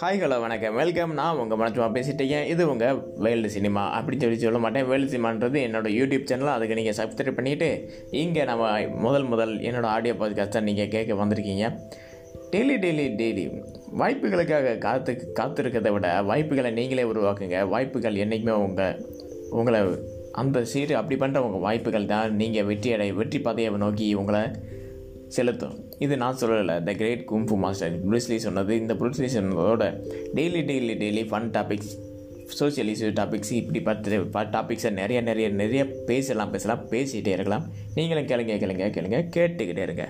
Hi hello வணக்கம். Welcome நான் உங்கள் மனசுமா பேசிட்டீங்க இது உங்கள் வேல்டு சினிமா. அப்படின்னு சொல்லி சொல்ல மாட்டேன். வேல்டு சினிமான்றது என்னோட யூடியூப் சேனல் அதுக்கு நீங்கள் சப்ஸ்கிரைப் பண்ணிவிட்டு இங்கே நம்ம முதல் முதல் என்னோடய ஆடியோ பாட்காஸ்ட்டை நீங்கள் கேட்க வந்திருக்கீங்க. டெய்லி டெய்லி டெய்லி வாய்ப்புகளுக்காக காத்து காத்திருக்கிறத விட வாய்ப்புகளை நீங்களே உருவாக்குங்க. வாய்ப்புகள் என்றைக்குமே உங்கள் உங்களை அந்த சீடு அப்படி பண்ணுற உங்கள் வாய்ப்புகள் தான். நீங்கள் வெற்றி அடை வெற்றி பாதையை நோக்கி உங்களை செலுத்தும். இது நான் சொல்லலை the great kung fu master Bruce Lee சொன்னது இந்த Bruce Lee சொன்னதோட daily daily daily fun topics social issue topics இப்படி பார்த்து டாபிக்ஸை நிறைய நிறைய நிறைய பேசலாம் பேசலாம் பேசிகிட்டே இருக்கலாம். நீங்களும் கேளுங்க கேளுங்க கேளுங்க கேட்டுக்கிட்டே இருங்க.